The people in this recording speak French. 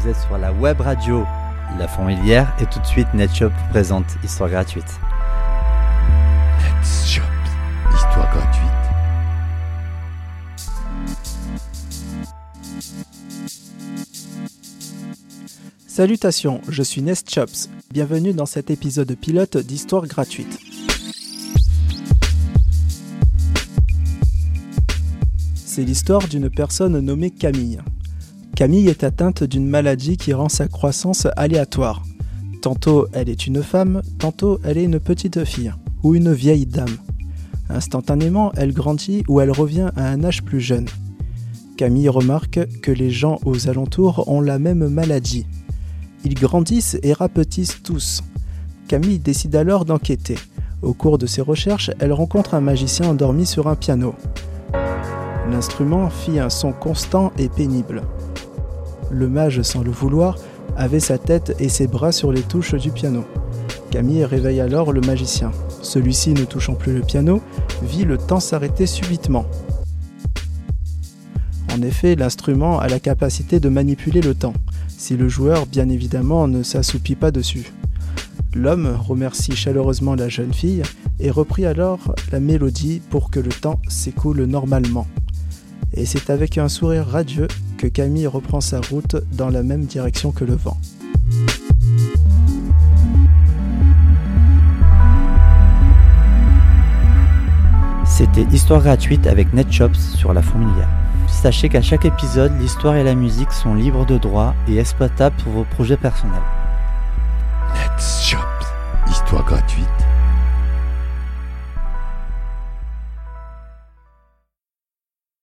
sur la web radio La Fourmilière et tout de suite NetShop vous présente Histoire gratuite. NetShop, histoire gratuite. Salutations, je suis Nest Chops. Bienvenue dans cet épisode pilote d'Histoire gratuite. C'est l'histoire d'une personne nommée Camille. Camille est atteinte d'une maladie qui rend sa croissance aléatoire. Tantôt elle est une femme, tantôt elle est une petite fille ou une vieille dame. Instantanément, elle grandit ou elle revient à un âge plus jeune. Camille remarque que les gens aux alentours ont la même maladie. Ils grandissent et rapetissent tous. Camille décide alors d'enquêter. Au cours de ses recherches, elle rencontre un magicien endormi sur un piano. L'instrument fit un son constant et pénible. Le mage, sans le vouloir, avait sa tête et ses bras sur les touches du piano. Camille réveille alors le magicien. Celui-ci, ne touchant plus le piano, vit le temps s'arrêter subitement. En effet, l'instrument a la capacité de manipuler le temps, si le joueur, bien évidemment, ne s'assoupit pas dessus. L'homme remercie chaleureusement la jeune fille et reprit alors la mélodie pour que le temps s'écoule normalement. Et c'est avec un sourire radieux Camille reprend sa route dans la même direction que le vent. C'était Histoire gratuite avec NetShops sur la Fourmilière. Sachez qu'à chaque épisode, l'histoire et la musique sont libres de droit et exploitables pour vos projets personnels.